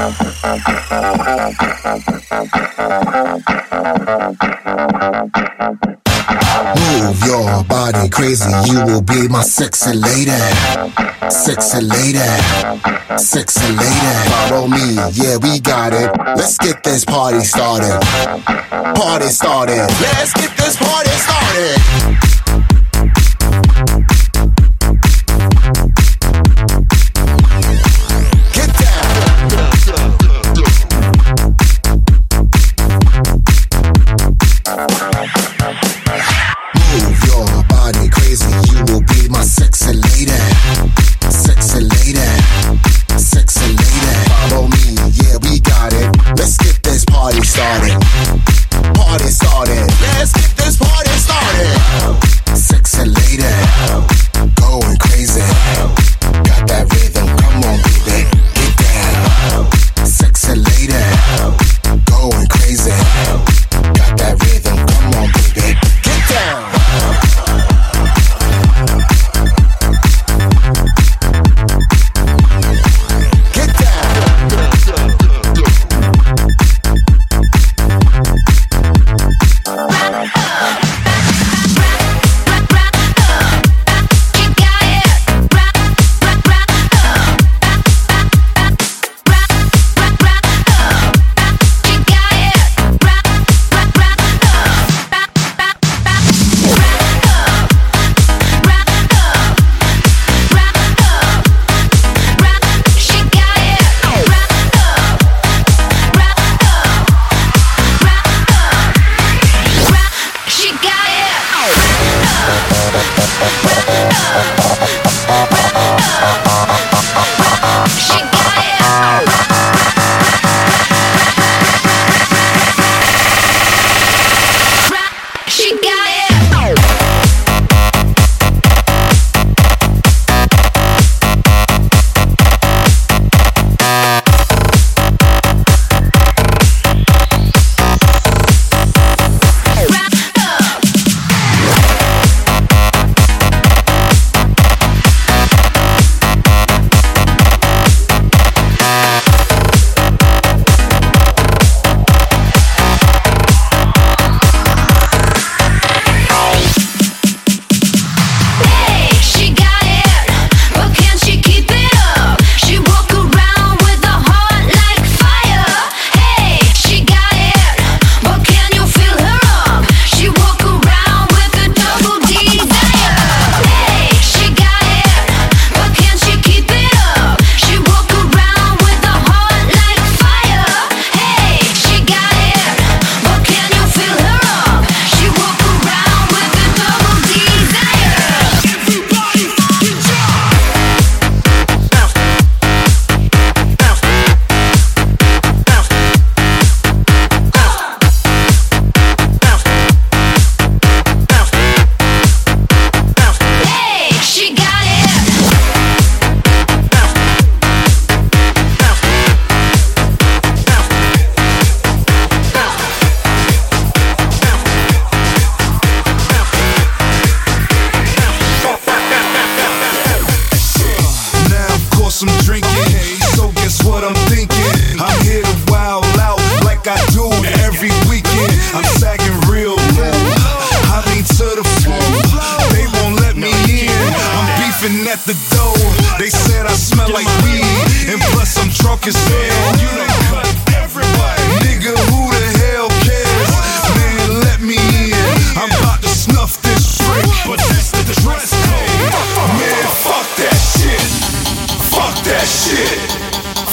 Move your body crazy, you will be my sexy lady. Sexy lady, sexy lady. Follow me, yeah, we got it. Let's get this party started. Party started, let's get this party started.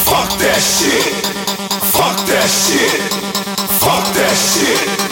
Fuck that shit. Fuck that shit. Fuck that shit.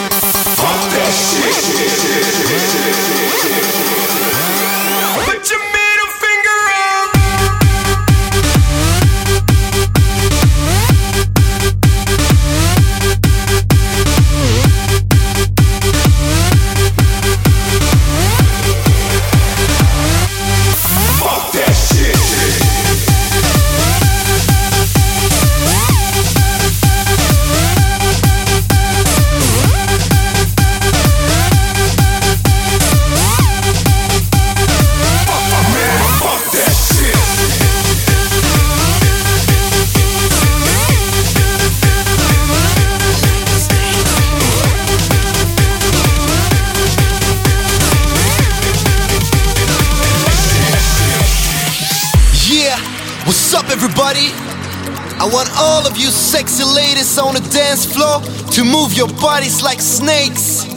Dance floor to move your bodies like snakes,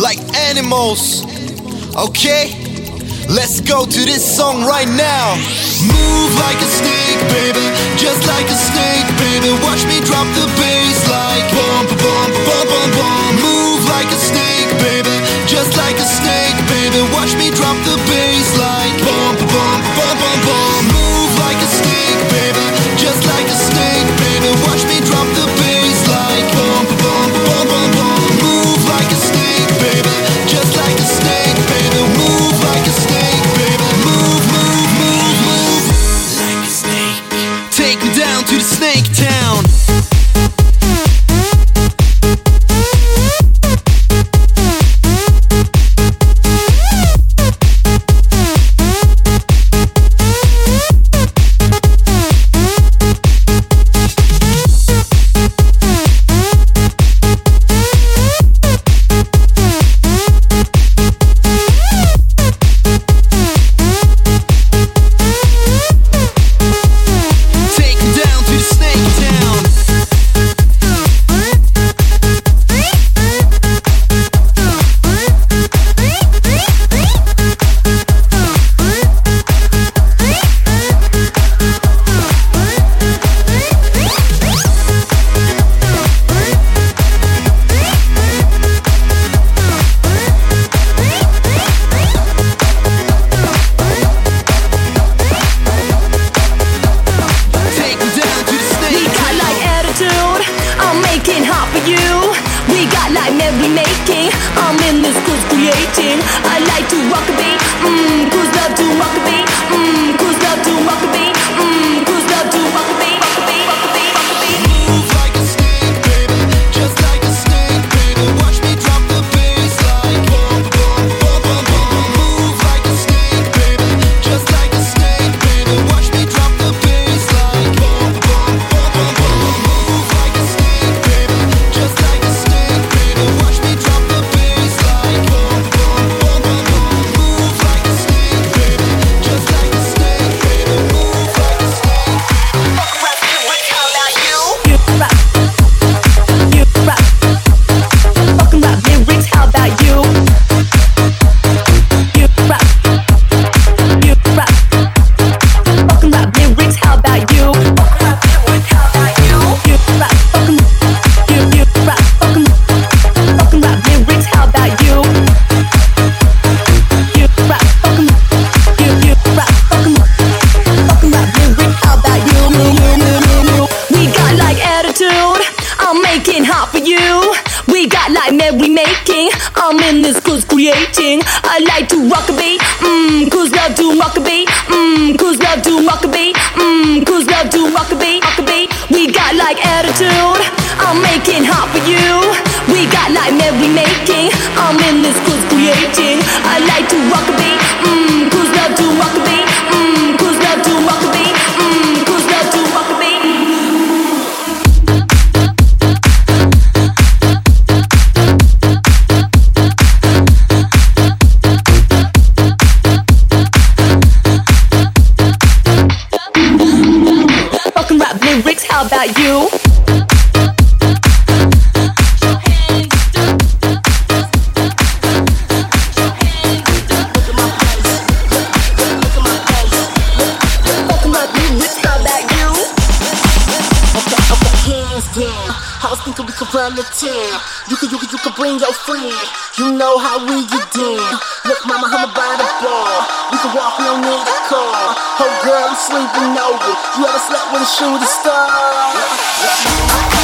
like animals. Okay? Let's go to this song right now. Move like a snake, baby, just like a snake, baby. Watch me drop the bass like bum, bum, bum, bum, bum. Move like a snake, baby, just like a snake, baby. Watch me drop the bass got like making, I'm in this cause creating. I like to rock a beat, mmm, cause love to rock a beat, mmm, cause love to rock a beat, mmm, cause love to rock a beat, like attitude, I'm making hot for you. We got like merry making, I'm in this cause creating. I like to rock a beat, mmm, cause love to rock a beat, mmm, cause love to rock a beat, mmm, cause love to rock a beat. About you? You can, you can, you could bring your friend. You know how we get down. Look, mama, I'm about the ball. We can walk, we don't need a car. Oh, girl, I'm sleeping over. You ever slept with a shooting star?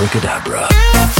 Abracadabra.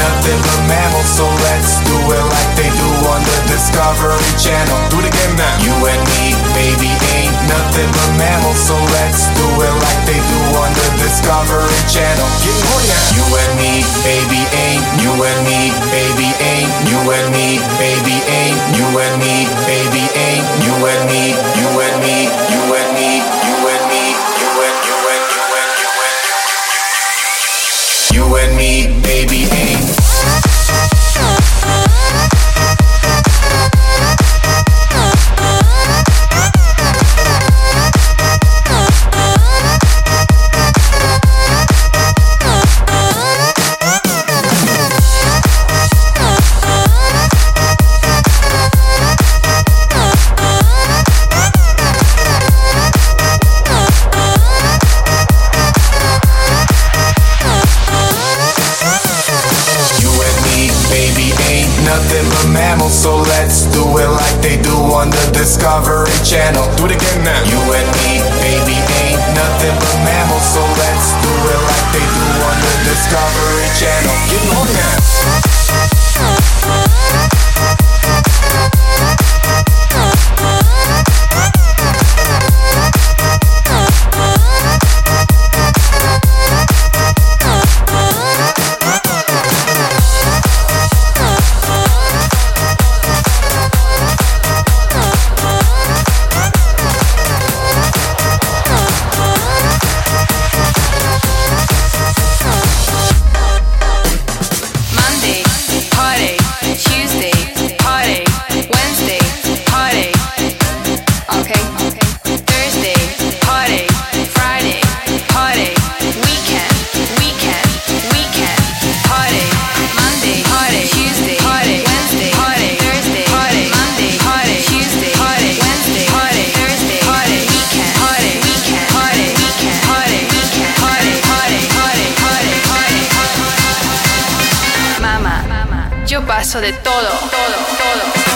nothing but mammals, so let's do it like they do on the Discovery Channel. Do it again now. You and me, baby, ain't nothing but mammals, so let's do it like they do on the Discovery Channel. Getting horny now. You and me, baby, ain't you and me, baby, ain't you and me, baby, ain't you and me, baby, ain't you and me, you and me, you and me, Channel. Paso de todo, todo, todo.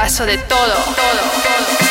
Paso de todo, todo, todo.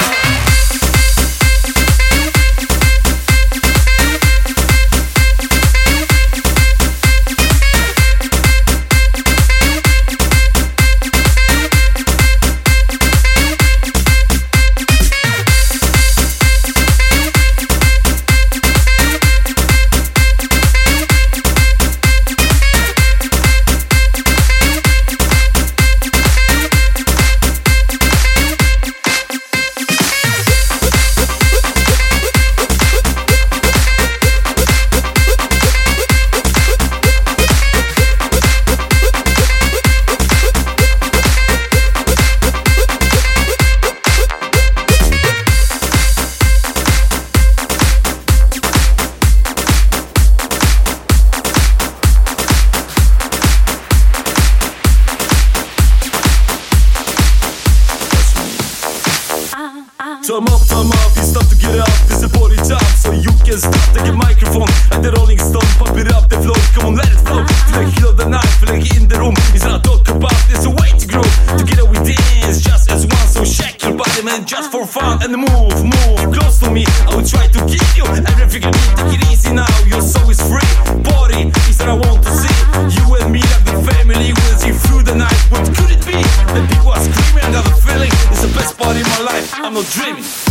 Move close to me, I will try to give you everything I need. Take it easy now, your soul is free. Body is what I want to see. You and me like the family, we'll see through the night. What could it be? The people are screaming, I got the feeling. It's the best part in my life, I'm not dreaming.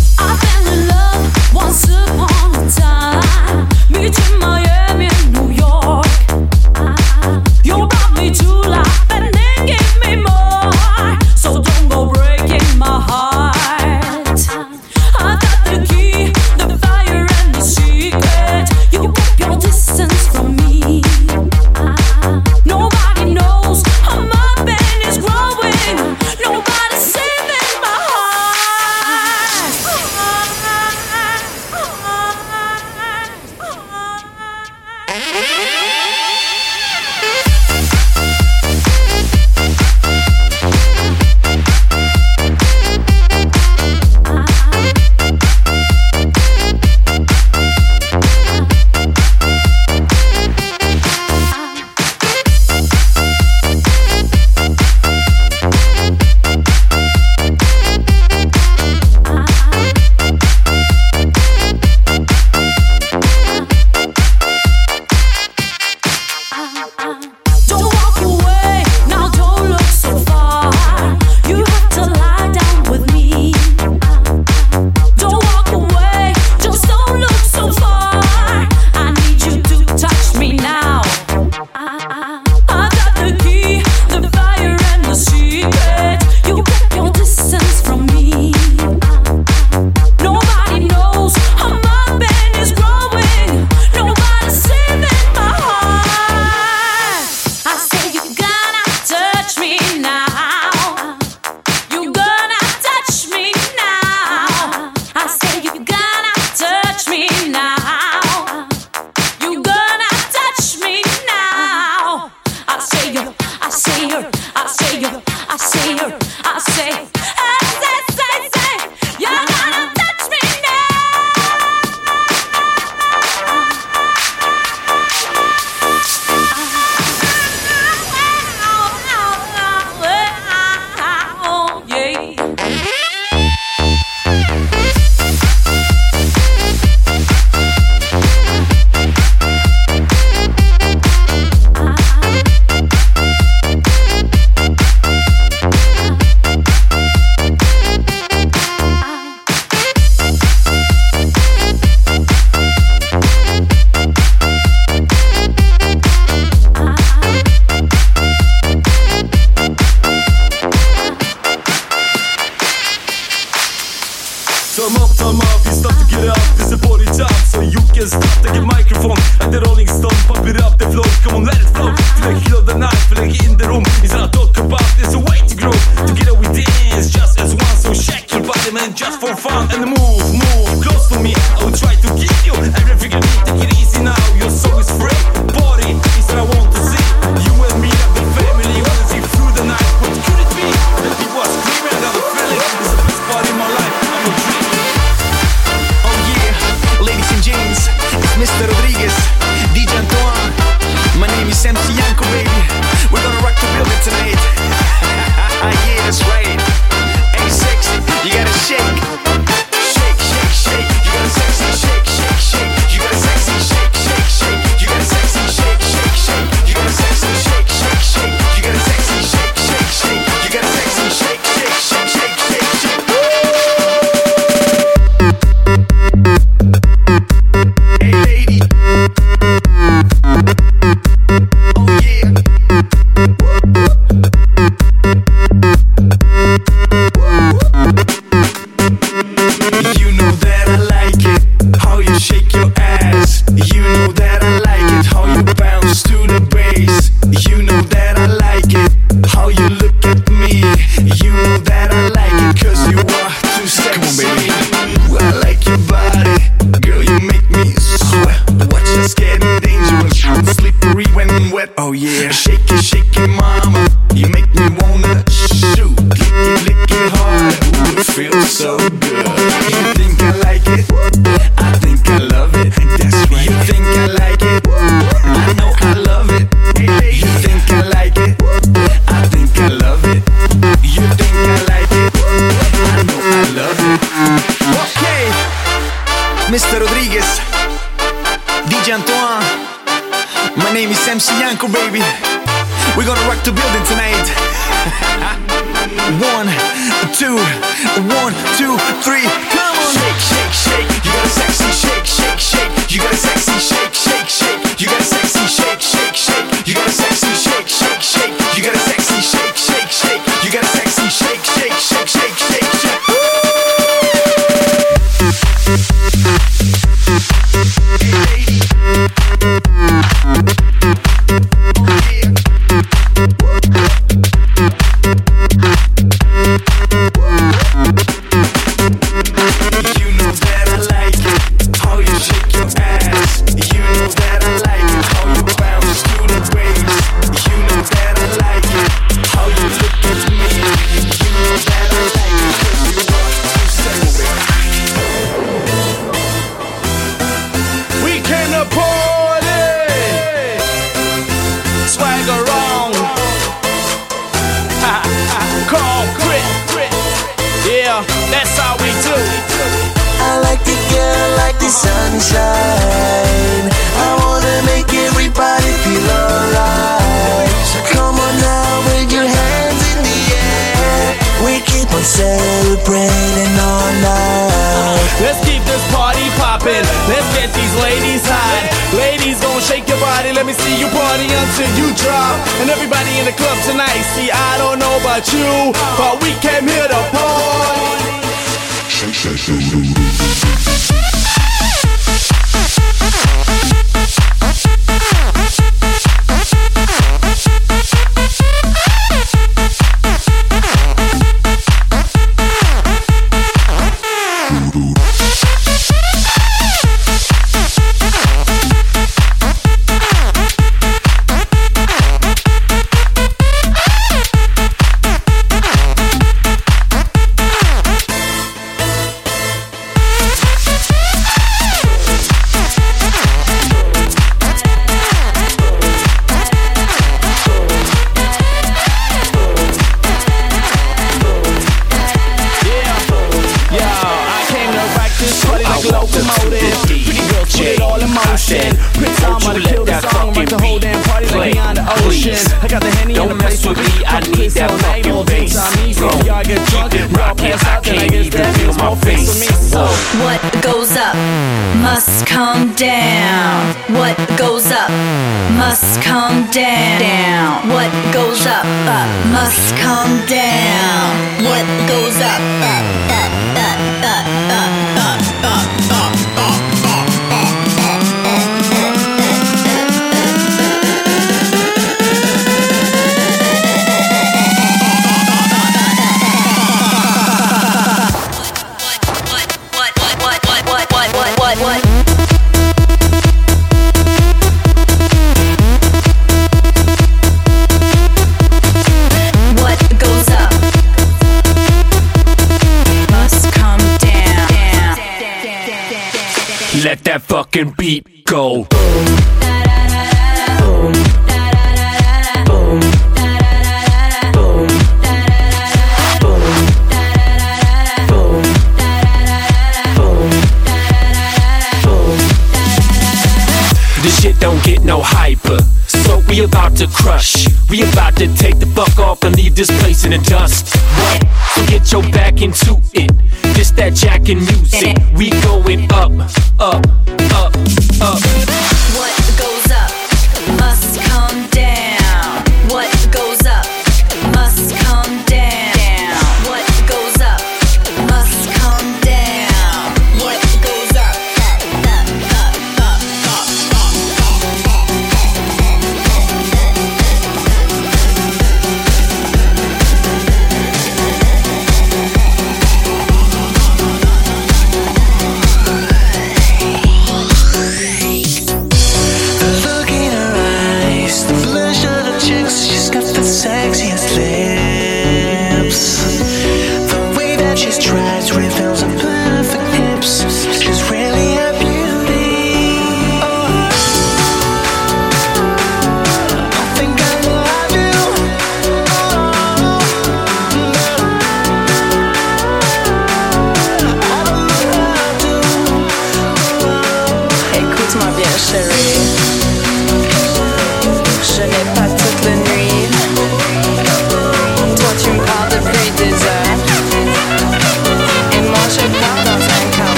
Let that fucking beat go. This shit don't get no hyper. We about to crush. We about to take the fuck off and leave this place in the dust. What? So get your back into it. Just that jack and music. We going up, up, up, up.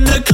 in the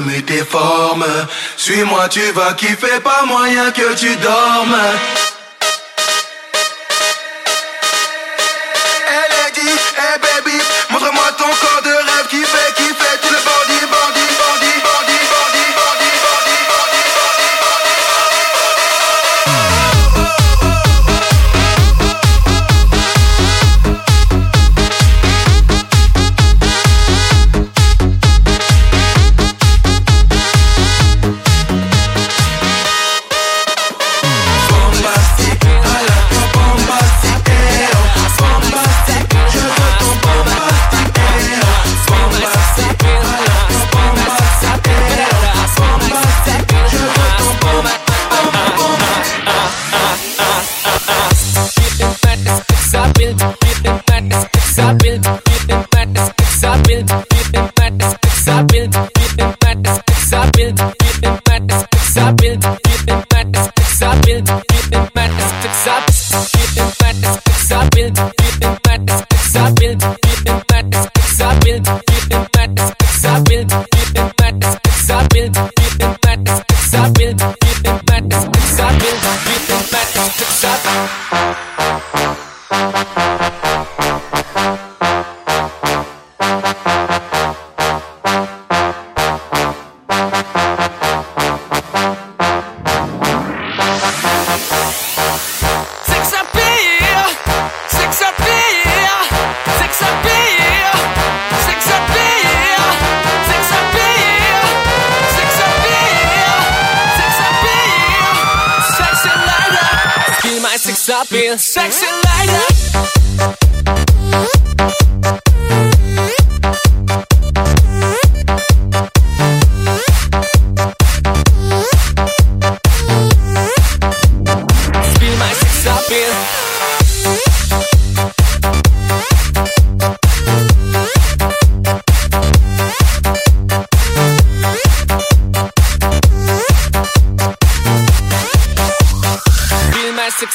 remue tes formes. Suis-moi, tu vas kiffer, pas moyen que tu dormes. Stop it.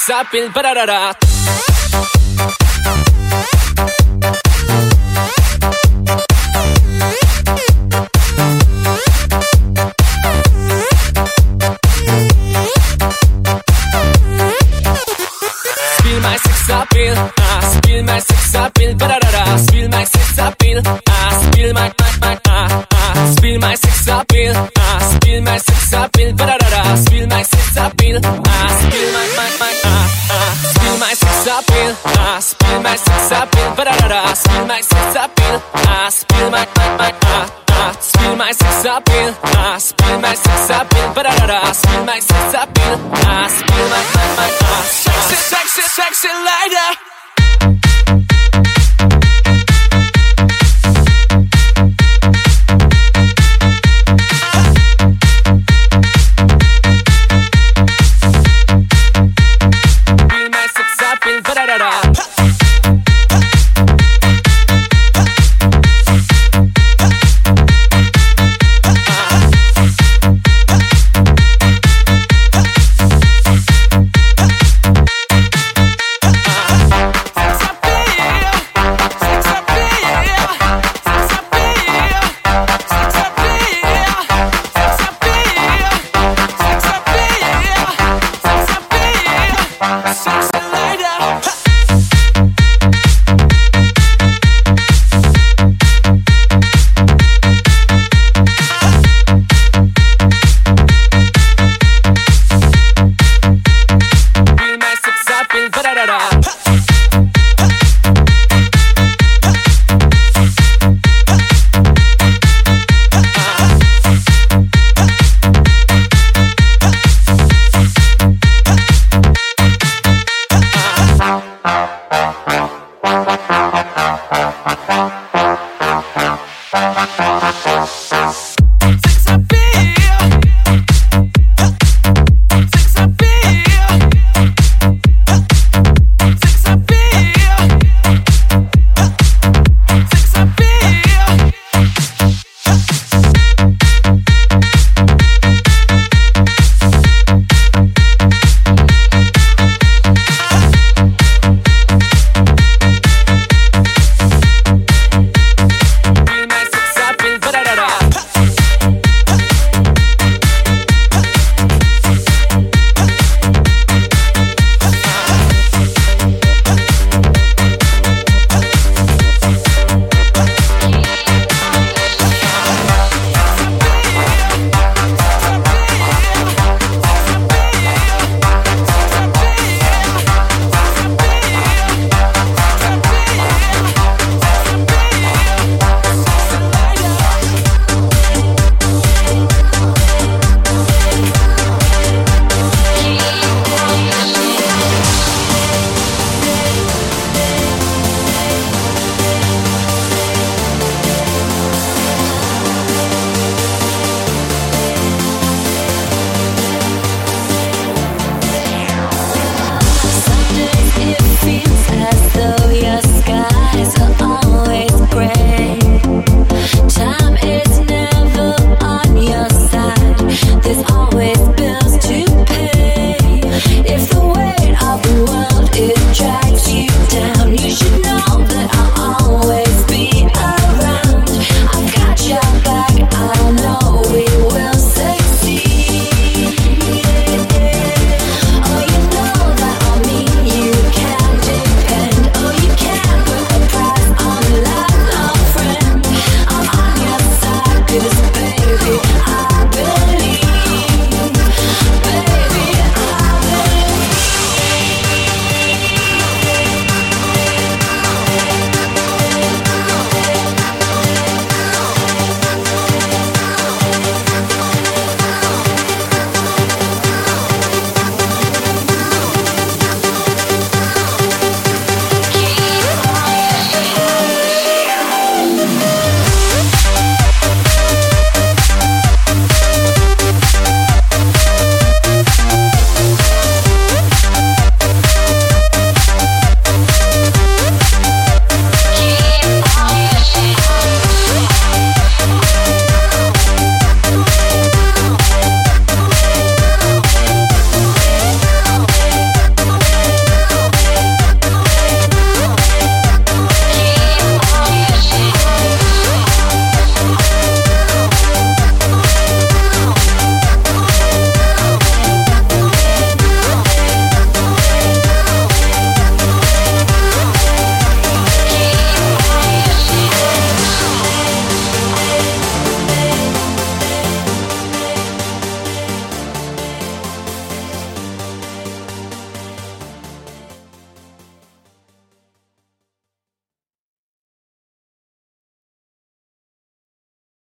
sapil parararat. Spiel mein Sexappeal, ah, spiel pararara, spiel mein Sexappeal, ah, spiel ah, ah, spiel ah, spiel spiel ba-da-da-da. Spill my sex appeal, ah, spill my, my, my, ah, ah. Spill my sex appeal, ah, spill my sex appeal. Spill my sex